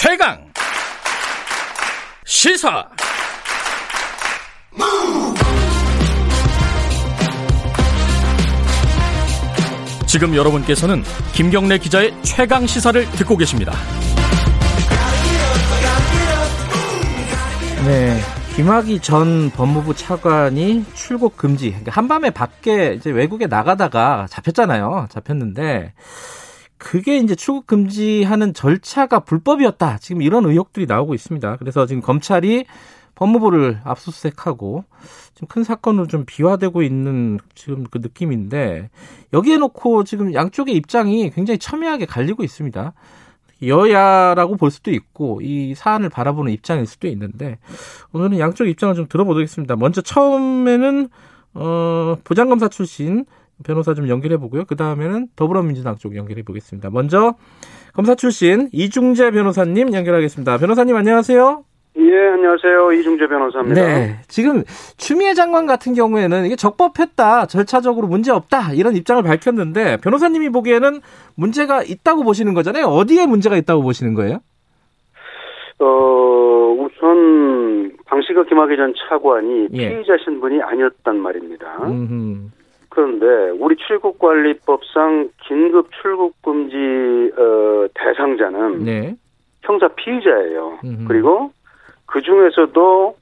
최강 시사 지금 여러분께서는 김경래 기자의 최강 시사를 듣고 계십니다. 네. 김학의 전 법무부 차관이 출국 금지. 그러니까 한밤에 밖에 이제 외국에 나가다가 잡혔잖아요. 잡혔는데 그게 이제 출국 금지하는 절차가 불법이었다. 지금 이런 의혹들이 나오고 있습니다. 그래서 지금 검찰이 법무부를 압수수색하고 지금 큰 사건으로 좀 비화되고 있는 지금 그 느낌인데 여기에 놓고 지금 양쪽의 입장이 굉장히 첨예하게 갈리고 있습니다. 여야라고 볼 수도 있고 이 사안을 바라보는 입장일 수도 있는데 오늘은 양쪽 입장을 좀 들어보겠습니다. 먼저 처음에는 어 부장검사 출신 변호사 좀 연결해 보고요. 그 다음에는 더불어민주당 쪽 연결해 보겠습니다. 먼저 검사 출신 이중재 변호사님 연결하겠습니다. 변호사님 안녕하세요. 예, 안녕하세요. 이중재 변호사입니다. 네. 지금 추미애 장관 같은 경우에는 이게 적법했다, 절차적으로 문제 없다, 이런 입장을 밝혔는데, 변호사님이 보기에는 문제가 있다고 보시는 거잖아요. 어디에 문제가 있다고 보시는 거예요? 어, 우선, 방시가 김학의 전 차관이 예. 피의자 신분이 아니었단 말입니다. 음, 그런데 우리 출국관리법상 긴급 출국 금지 어, 대상자는 네. 형사 피의자예요. 음흠. 그리고 그 중에서도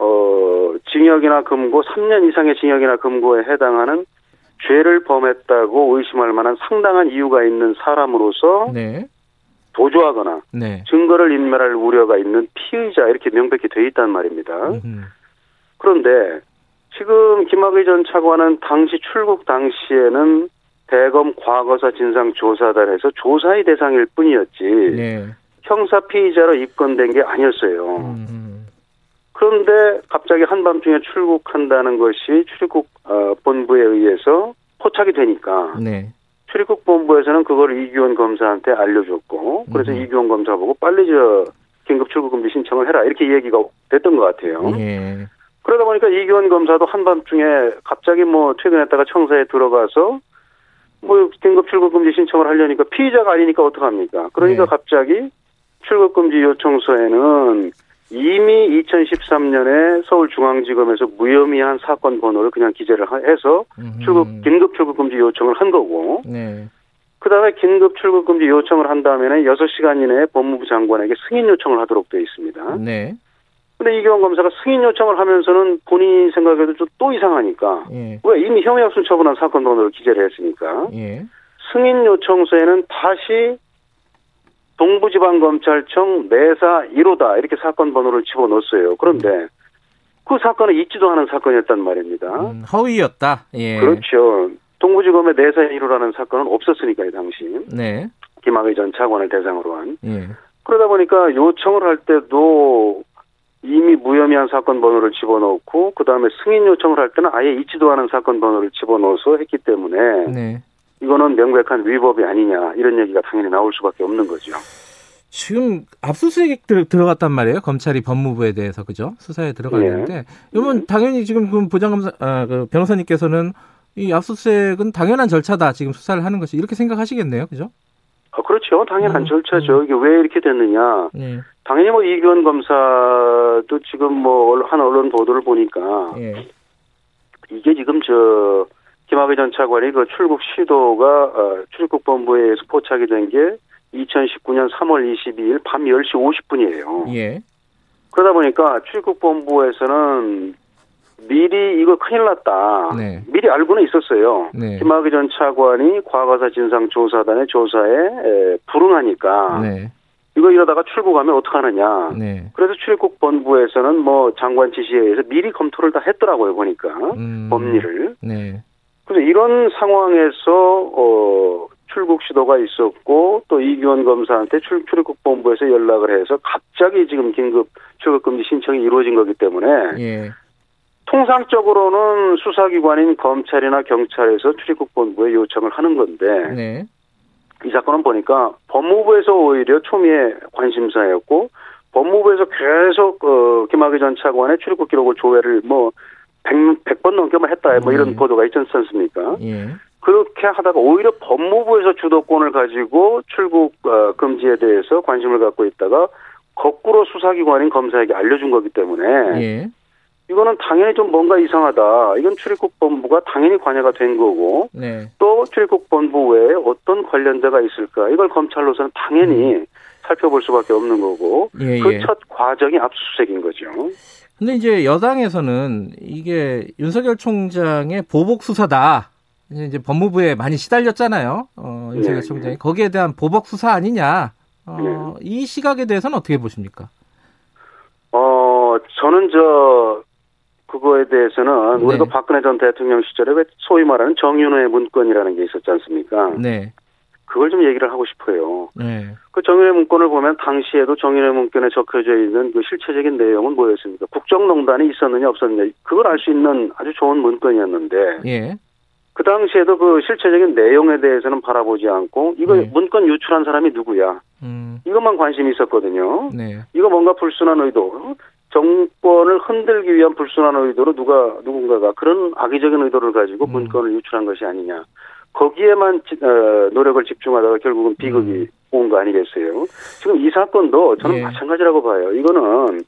어, 징역이나 금고 3년 이상의 징역이나 금고에 해당하는 죄를 범했다고 의심할 만한 상당한 이유가 있는 사람으로서 네. 도주하거나 네. 증거를 인멸할 우려가 있는 피의자 이렇게 명백히 돼 있단 말입니다. 음, 그런데 지금 김학의 전 차관은 당시 출국 당시에는 대검 과거사 진상조사단에서 조사의 대상일 뿐이었지 네. 형사 피의자로 입건된 게 아니었어요. 음, 그런데 갑자기 한밤중에 출국한다는 것이 출국 어, 본부에 의해서 포착이 되니까 네. 출입국 본부에서는 그걸 이규원 검사한테 알려줬고 그래서 음. 이규원 검사 보고 빨리 저 긴급 출국금지 신청을 해라 이렇게 얘기가 됐던 것 같아요. 예. 그러다 보니까 이규원 검사도 한밤중에 갑자기 뭐 퇴근했다가 청사에 들어가서 뭐 긴급 출국금지 신청을 하려니까 피의자가 아니니까 어떡합니까? 그러니까 네. 갑자기 출국금지 요청서에는 이미 2013년에 서울중앙지검에서 무혐의한 사건 번호를 그냥 기재를 하- 해서. 출국 긴급 출국금지 요청을 한 거고 네. 그다음에 긴급 출국금지 요청을 한 다음에는 6시간 이내에 법무부 장관에게 승인 요청을 하도록 되어 있습니다. 네. 근데 이경원 검사가 승인 요청을 하면서는 본인이 생각해도 좀 또 이상하니까 예. 왜 이미 혐의 없음 처분한 사건 번호를 기재를 했으니까 예. 승인 요청서에는 다시 동부지방검찰청 내사 1호다 이렇게 사건 번호를 집어넣었어요. 그런데 그 사건은 있지도 않은 사건이었단 말입니다. 음, 허위였다. 예. 그렇죠. 동부지검의 내사 1호라는 사건은 없었으니까요, 당시. 네. 김학의 전 차관을 대상으로 한. 예. 그러다 보니까 요청을 할 때도 이미 무혐의한 사건 번호를 집어넣고 그 다음에 승인 요청을 할 때는 아예 있지도 않은 사건 번호를 집어넣어서 했기 때문에 네. 이거는 명백한 위법이 아니냐 이런 얘기가 당연히 나올 수밖에 없는 거죠. 지금 압수수색 들, 들어갔단 말이에요. 검찰이 법무부에 대해서 그죠? 수사에 들어갔는데 이러면 당연히 지금 그 부장검사 아, 그 변호사님께서는 이 압수수색은 당연한 절차다. 지금 수사를 하는 것이 이렇게 생각하시겠네요. 그죠? 아, 그렇죠. 당연한 음, 절차죠. 이게 왜 이렇게 됐느냐. 예. 당연히 뭐 이규원 검사도 지금 뭐 한 언론 보도를 보니까 예. 이게 지금 저 김학의 전 차관이 그 출국 시도가 어, 출국 본부에 의해서 포착이 된 게 2019년 3월 22일 밤 10시 50분이에요. 예. 그러다 보니까 출국 본부에서는 미리 이거 큰일 났다. 네. 미리 알고는 있었어요. 네. 김학의 전 차관이 과거사 진상조사단의 조사에 에, 불응하니까 네. 이거 이러다가 출국하면 어떡하느냐. 네. 그래서 출국본부에서는 뭐 장관 지시에 의해서 미리 검토를 다 했더라고요 보니까 음. 법리를. 네. 그래서 이런 상황에서 어 출국 시도가 있었고 또 이규원 검사한테 출, 출국본부에서 연락을 해서 갑자기 지금 긴급 출국 금지 신청이 이루어진 거기 때문에 예. 통상적으로는 수사기관인 검찰이나 경찰에서 출입국 본부에 요청을 하는 건데 네. 이 사건은 보니까 법무부에서 오히려 초미의 관심사였고 법무부에서 계속 어, 김학의 전 차관의 출입국 기록을 조회를 뭐 100, 100번 넘게만 했다 뭐 이런 네. 보도가 있지 않습니까? 예. 그렇게 하다가 오히려 법무부에서 주도권을 가지고 출국 어, 금지에 대해서 관심을 갖고 있다가 거꾸로 수사기관인 검사에게 알려준 거기 때문에 예. 이거는 당연히 좀 뭔가 이상하다. 이건 출입국 본부가 당연히 관여가 된 거고 네. 또 출입국 본부 외에 어떤 관련자가 있을까? 이걸 검찰로서는 당연히 살펴볼 수밖에 없는 거고 예, 예. 그첫 과정이 압수수색인 거죠. 근데 이제 여당에서는 이게 윤석열 총장의 보복 수사다. 이제 법무부에 많이 시달렸잖아요. 어, 윤석열 네, 총장이 거기에 대한 보복 수사 아니냐. 어, 네. 이 시각에 대해서는 어떻게 보십니까? 어, 저는 저, 그거에 대해서는 네. 우리가 박근혜 전 대통령 시절에 왜 소위 말하는 정윤호의 문건이라는 게 있었지 않습니까? 네. 그걸 좀 얘기를 하고 싶어요. 네. 그 정윤회 문건을 보면 당시에도 정윤회 문건에 적혀져 있는 그 실체적인 내용은 뭐였습니까? 국정농단이 있었느냐 없었느냐 그걸 알 수 있는 아주 좋은 문건이었는데 예. 그 당시에도 그 실체적인 내용에 대해서는 바라보지 않고 이거 네. 문건 유출한 사람이 누구야? 음. 이것만 관심이 있었거든요. 네. 이거 뭔가 불순한 의도, 정권을 흔들기 위한 불순한 의도로 누가 누군가가 그런 악의적인 의도를 가지고 음. 문건을 유출한 것이 아니냐. 거기에만 지- 어, 노력을 집중하다가 결국은 비극이 온거 아니겠어요? 지금 이 사건도 저는 음. 예. 마찬가지라고 봐요. 이거는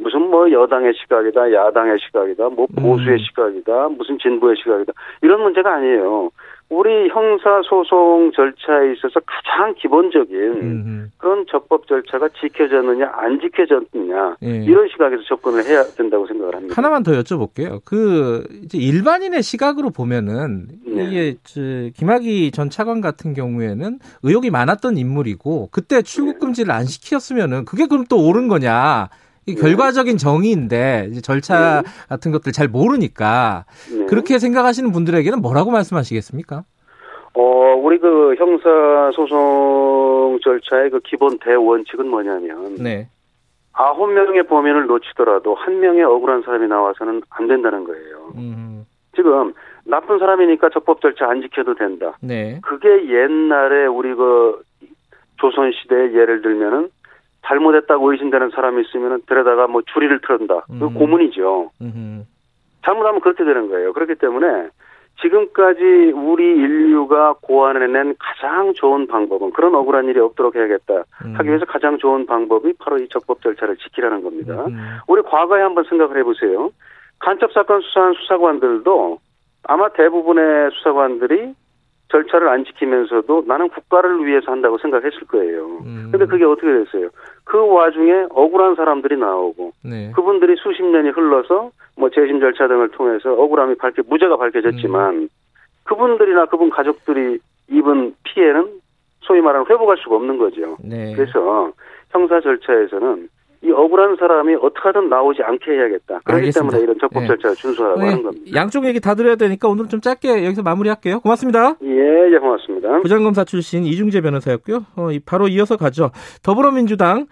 무슨 뭐 여당의 시각이다, 야당의 시각이다, 뭐 보수의 음. 시각이다, 무슨 진보의 시각이다 이런 문제가 아니에요. 우리 형사 소송 절차에 있어서 가장 기본적인 음. 그런 적법 절차가 지켜졌느냐 안 지켜졌느냐 예. 이런 시각에서 접근을 해야 된다고 생각을 합니다. 하나만 더 여쭤볼게요. 그 이제 일반인의 시각으로 보면은 네. 이게 저 김학의 전 차관 같은 경우에는 의혹이 많았던 인물이고 그때 출국 네. 금지를 안 시켰으면은 그게 그럼 또 옳은 거냐? 이 네. 결과적인 정의인데 절차 같은 것들 잘 모르니까 네. 그렇게 생각하시는 분들에게는 뭐라고 말씀하시겠습니까? 어 우리 그 형사 소송 절차의 그 기본 대원칙은 뭐냐면 네. 아홉 명의 범인을 놓치더라도 한 명의 억울한 사람이 나와서는 안 된다는 거예요. 음. 지금 나쁜 사람이니까 적법 절차 안 지켜도 된다. 네. 그게 옛날에 우리 그 조선 시대에 예를 들면은 잘못했다고 의심되는 사람이 있으면은 데려다가 뭐 주리를 틀었다. 그 음. 고문이죠. 음. 잘못하면 그렇게 되는 거예요. 그렇기 때문에 지금까지 우리 인류가 고안해낸 가장 좋은 방법은 그런 억울한 일이 없도록 해야겠다 음. 하기 위해서 가장 좋은 방법이 바로 이 적법 절차를 지키라는 겁니다. 음. 우리 과거에 한번 생각을 해보세요. 간첩 사건 수사한 수사관들도 아마 대부분의 수사관들이 절차를 안 지키면서도 나는 국가를 위해서 한다고 생각했을 거예요. 음. 근데 그게 어떻게 됐어요? 그 와중에 억울한 사람들이 나오고 네. 그분들이 수십 년이 흘러서 뭐 재심 절차 등을 통해서 억울함이 밝혀 무죄가 밝혀졌지만 음. 그분들이나 그분 가족들이 입은 피해는 소위 말하는 회복할 수가 없는 거죠. 네. 그래서 형사 절차에서는 이 억울한 사람이 어떻게든 나오지 않게 해야겠다. 그렇기 알겠습니다. 때문에 이런 적법 네. 절차를 준수하고 네, 하는 겁니다. 양쪽 얘기 다 들어야 되니까 오늘 좀 짧게 여기서 마무리할게요. 고맙습니다. 예, 예, 고맙습니다. 부장검사 출신 이중재 변호사였고요. 어, 이- 바로 이어서 가죠. 더불어민주당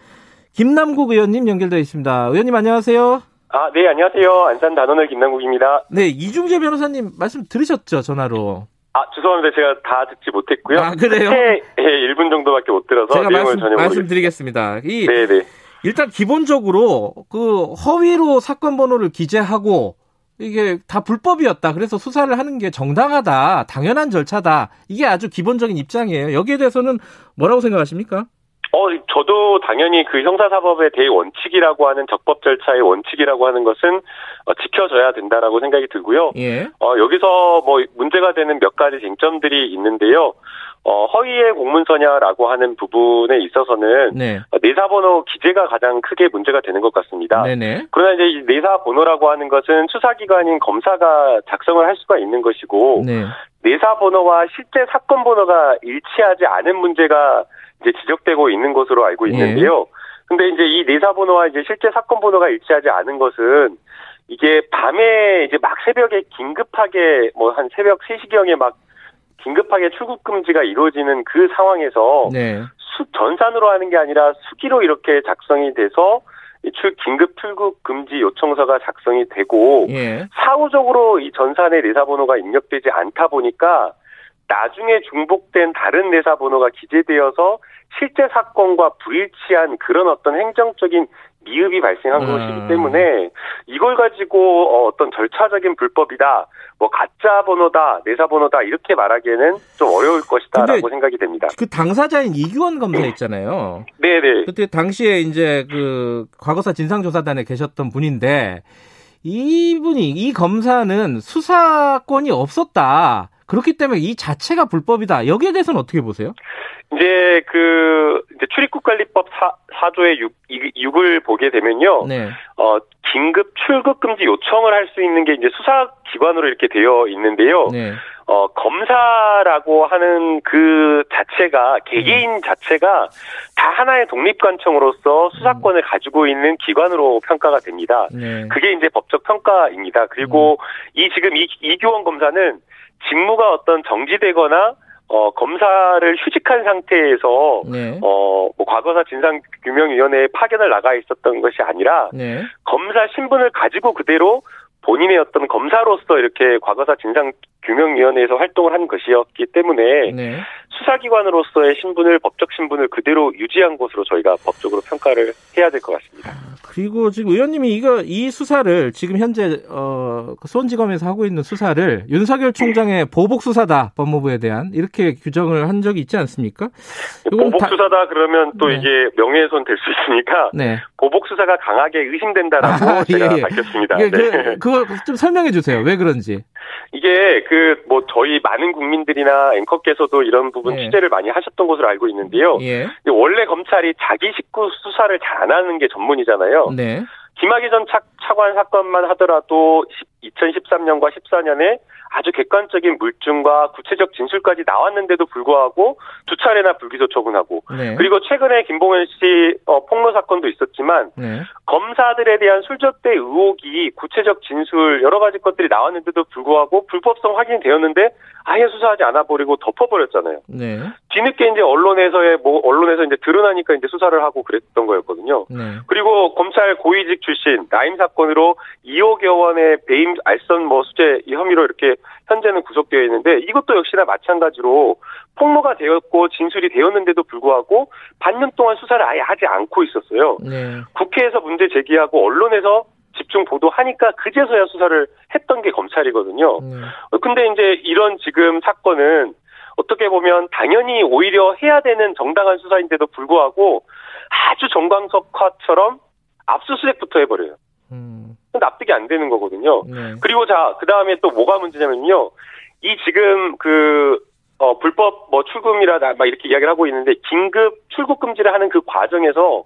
김남국 의원님 연결되어 있습니다. 의원님 안녕하세요. 아, 네, 안녕하세요. 안산 단원을 김남국입니다. 네, 이중재 변호사님 말씀 들으셨죠, 전화로. 아, 죄송합니다. 제가 다 듣지 못했고요. 아, 그래요? 끝에 예, 1분 정도밖에 못 들어서 제가 말씀, 전혀 모르겠습니다. 말씀드리겠습니다. 이, 네, 네. 일단 기본적으로 그 허위로 사건 번호를 기재하고 이게 다 불법이었다. 그래서 수사를 하는 게 정당하다. 당연한 절차다. 이게 아주 기본적인 입장이에요. 여기에 대해서는 뭐라고 생각하십니까? 어, 저도 당연히 그 형사사법의 대원칙이라고 하는 적법 절차의 원칙이라고 하는 것은 어, 지켜져야 된다라고 생각이 들고요. 예. 어, 여기서 뭐 문제가 되는 몇 가지 쟁점들이 있는데요. 어, 허위의 공문서냐라고 하는 부분에 있어서는 네. 어, 내사 번호 기재가 가장 크게 문제가 되는 것 같습니다. 네네. 그러나 이제 이 내사 번호라고 하는 것은 수사기관인 검사가 작성을 할 수가 있는 것이고 네. 내사 번호와 실제 사건 번호가 일치하지 않은 문제가 이제 지적되고 있는 것으로 알고 예. 있는데요. 근데 이제 이 내사 번호와 이제 실제 사건 번호가 일치하지 않은 것은 이게 밤에 이제 막 새벽에 긴급하게 뭐 한 새벽 3시경에 막 긴급하게 출국 금지가 이루어지는 그 상황에서 네. 수, 전산으로 하는 게 아니라 수기로 이렇게 작성이 돼서 이 출, 긴급 출국 금지 요청서가 작성이 되고 예. 사후적으로 이 전산의 내사 번호가 입력되지 않다 보니까 나중에 중복된 다른 내사 번호가 기재되어서 실제 사건과 불일치한 그런 어떤 행정적인 미흡이 발생한 음. 것이기 때문에 이걸 가지고 어, 어떤 절차적인 불법이다, 뭐 가짜 번호다, 내사 번호다 이렇게 말하기에는 좀 어려울 것이다라고 생각이 됩니다. 그 당사자인 이규원 검사 있잖아요. 네네. 그때 당시에 이제 그 과거사 진상조사단에 계셨던 분인데 이분이 이 검사는 수사권이 없었다. 그렇기 때문에 이 자체가 불법이다. 여기에 대해서는 어떻게 보세요? 이제 그 이제 출입국관리법 4, 조의 6, 6을 보게 되면요. 네. 어, 긴급 출국 금지 요청을 할 수 있는 게 이제 수사 기관으로 이렇게 되어 있는데요. 네. 어, 검사라고 하는 그 자체가, 개개인 음. 자체가 다 하나의 독립관청으로서 수사권을 가지고 있는 기관으로 평가가 됩니다. 네. 그게 이제 법적 평가입니다. 그리고 이 지금 이, 이규원 검사는 직무가 어떤 정지되거나 어, 검사를 휴직한 상태에서 네. 어, 뭐 과거사 진상규명위원회에 파견을 나가 있었던 것이 아니라 네. 검사 신분을 가지고 그대로 본인의 어떤 검사로서 이렇게 과거사 진상 규명위원회에서 활동을 한 것이었기 때문에 네. 수사기관으로서의 신분을 법적 신분을 그대로 유지한 것으로 저희가 법적으로 평가를 해야 될 것 같습니다. 그리고 지금 의원님이 이거 이 수사를 지금 현재 어 수원지검에서 하고 있는 수사를 윤석열 총장의 보복 수사다 법무부에 대한 이렇게 규정을 한 적이 있지 않습니까? 보복 다- 수사다 그러면 또 네. 이게 명예훼손 될 수 있으니까 네. 보복 수사가 강하게 의심된다라고 아, 제가 예, 예. 밝혔습니다. 이게 네. 그, 그거 좀 설명해 주세요. 왜 그런지. 이게 그 뭐 저희 많은 국민들이나 앵커께서도 이런 부분 네. 취재를 많이 하셨던 것으로 알고 있는데요. 예. 원래 검찰이 자기 식구 수사를 잘 안 하는 게 전문이잖아요. 네. 김학의 전 차, 차관 사건만 하더라도 2013년과 14년에 아주 객관적인 물증과 구체적 진술까지 나왔는데도 불구하고 두 차례나 불기소 처분하고 네. 그리고 최근에 김봉현 씨 어, 폭로 사건도 있었지만 네. 검사들에 대한 술접대 의혹이 구체적 진술 여러 가지 것들이 나왔는데도 불구하고 불법성 확인되었는데 아예 수사하지 않아 버리고 덮어버렸잖아요. 네. 뒤늦게 이제 언론에서의 뭐 언론에서 이제 드러나니까 이제 수사를 하고 그랬던 거였거든요. 네. 그리고 검찰 고위직 출신 라임 사건으로 2억 여 원의 배임 알선 뭐 수재 이 혐의로 이렇게 현재는 구속되어 있는데 이것도 역시나 마찬가지로 폭로가 되었고 진술이 되었는데도 불구하고 반년 동안 수사를 아예 하지 않고 있었어요. 네. 국회에서 문제 제기하고 언론에서 집중 보도하니까 그제서야 수사를 했던 게 검찰이거든요. 네. 어, 근데 이제 이런 지금 사건은 어떻게 보면 당연히 오히려 해야 되는 정당한 수사인데도 불구하고 아주 정광석화처럼 압수수색부터 해버려요. 음. 납득이 안 되는 거거든요. 네. 그리고 자, 그 다음에 또 뭐가 문제냐면요. 이 지금 그, 어, 불법 뭐 출금이라 막 이렇게 이야기를 하고 있는데 긴급 출국 금지를 하는 그 과정에서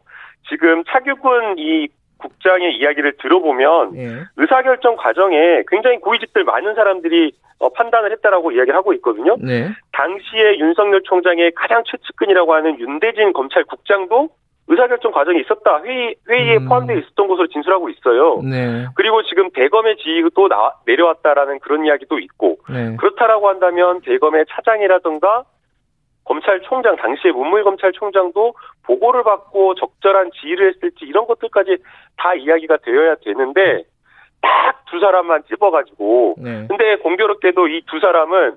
지금 차규근 이 국장의 이야기를 들어보면 예. 의사결정 과정에 굉장히 고위직들 많은 사람들이 어, 판단을 했다라고 이야기를 하고 있거든요. 네. 당시에 윤석열 총장의 가장 최측근이라고 하는 윤대진 검찰국장도 의사결정 과정이 있었다. 회의, 회의에 음. 포함되어 있었던 것으로 진술하고 있어요. 네. 그리고 지금 대검의 지휘도 나, 내려왔다라는 그런 이야기도 있고 네. 그렇다라고 한다면 대검의 차장이라든가 검찰총장 당시에 문무일검찰총장도 보고를 받고 적절한 지휘를 했을지 이런 것들까지 다 이야기가 되어야 되는데 딱 두 사람만 찝어가지고 네. 근데 공교롭게도 이 두 사람은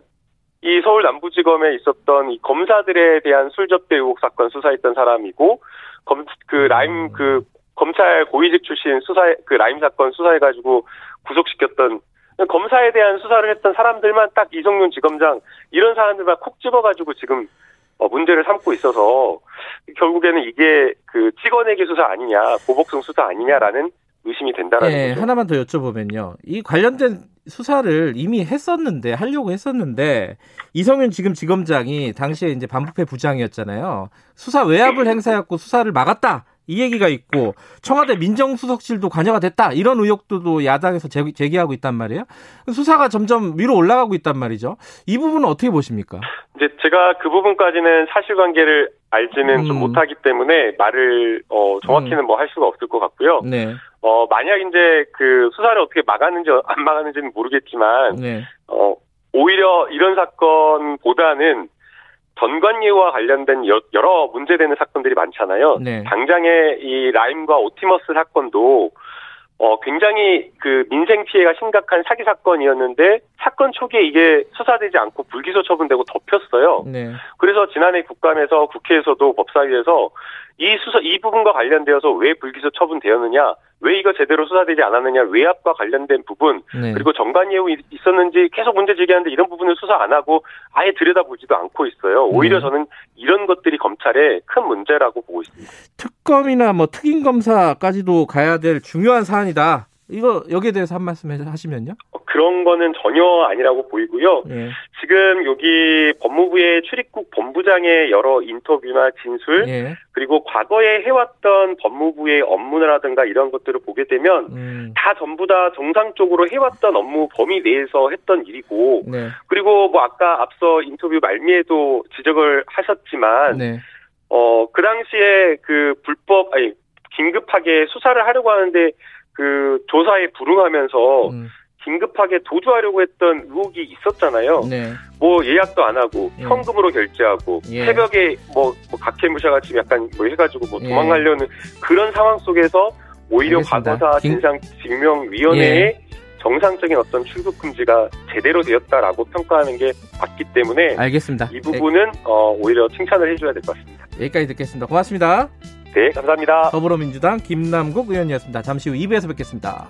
이 서울 남부지검에 있었던 이 검사들에 대한 술접대 의혹 사건 수사했던 사람이고 검 그 라임 그 검찰 고위직 출신 수사 그 라임 사건 수사해가지고 구속시켰던 검사에 대한 수사를 했던 사람들만 딱 이성윤 지검장 이런 사람들만 콕 집어가지고 지금 어, 문제를 삼고 있어서 결국에는 이게 그 찍어내기 수사 아니냐 보복성 수사 아니냐라는 의심이 된다라는 네, 거죠. 하나만 더 여쭤보면요. 이 관련된 수사를 이미 했었는데 하려고 했었는데 이성윤 지금 지검장이 당시에 이제 반부패 부장이었잖아요. 수사 외압을 행사했고 수사를 막았다. 이 얘기가 있고 청와대 민정수석실도 관여가 됐다 이런 의혹도 야당에서 제기, 제기 하고 있단 말이에요. 수사가 점점 위로 올라가고 있단 말이죠. 이 부분은 어떻게 보십니까? 이제 제가 그 부분까지는 사실관계를 알지는 좀 음. 못하기 때문에 말을 어 정확히는 뭐할 수가 없을 것 같고요. 네, 어 만약 이제 그 수사를 어떻게 막았는지 안 막았는지는 모르겠지만 네, 어 오히려 이런 사건보다는 전관예우와 관련된 여, 러 문제되는 사건들이 많잖아요. 네. 당장의 이 라임과 오티머스 사건도 어 굉장히 그 민생 피해가 심각한 사기 사건이었는데 사건 초기에 이게 수사되지 않고 불기소 처분되고 덮였어요. 네, 그래서 지난해 국감에서 국회에서도 법사위에서 이 수사 이 부분과 관련되어서 왜 불기소 처분되었느냐, 왜 이거 제대로 수사되지 않았느냐, 외압과 관련된 부분, 네. 그리고 정관 예우 있었는지 계속 문제 제기하는데 이런 부분을 수사 안 하고 아예 들여다보지도 않고 있어요. 오히려 네. 저는 이런 것들이 검찰의 큰 문제라고 보고 있습니다. 특검이나 뭐 특임 검사까지도 가야 될 중요한 사안이다. 이거 여기에 대해서 한 말씀 해- 하시면요. 어, 그런 거는 전혀 아니라고 보이고요. 예. 지금 여기 법무부의 출입국 본부장의 여러 인터뷰나 진술 예. 그리고 과거에 해왔던 법무부의 업무라든가 이런 것들을 보게 되면 음. 다 전부 다 정상적으로 해왔던 업무 범위 내에서 했던 일이고 네. 그리고 뭐 아까 앞서 인터뷰 말미에도 지적을 하셨지만 네. 어그 당시에 그 불법 아니 긴급하게 수사를 하려고 하는데 그 조사에 불응하면서 음. 긴급하게 도주하려고 했던 의혹이 있었잖아요. 네. 뭐 예약도 안 하고 예. 현금으로 결제하고 예. 새벽에 뭐, 뭐 각해무샤 같이 약간 뭐 해가지고 뭐 예. 도망가려는 그런 상황 속에서 오히려 알겠습니다. 과거사 긴- 진상규명위원회의 예. 정상적인 어떤 출국 금지가 제대로 되었다라고 평가하는 게 맞기 때문에 알겠습니다. 이 부분은 어, 오히려 칭찬을 해줘야 될 것 같습니다. 예, 여기까지 듣겠습니다. 고맙습니다. 네, 감사합니다. 더불어민주당 김남국 의원이었습니다. 잠시 후 2부에서 뵙겠습니다.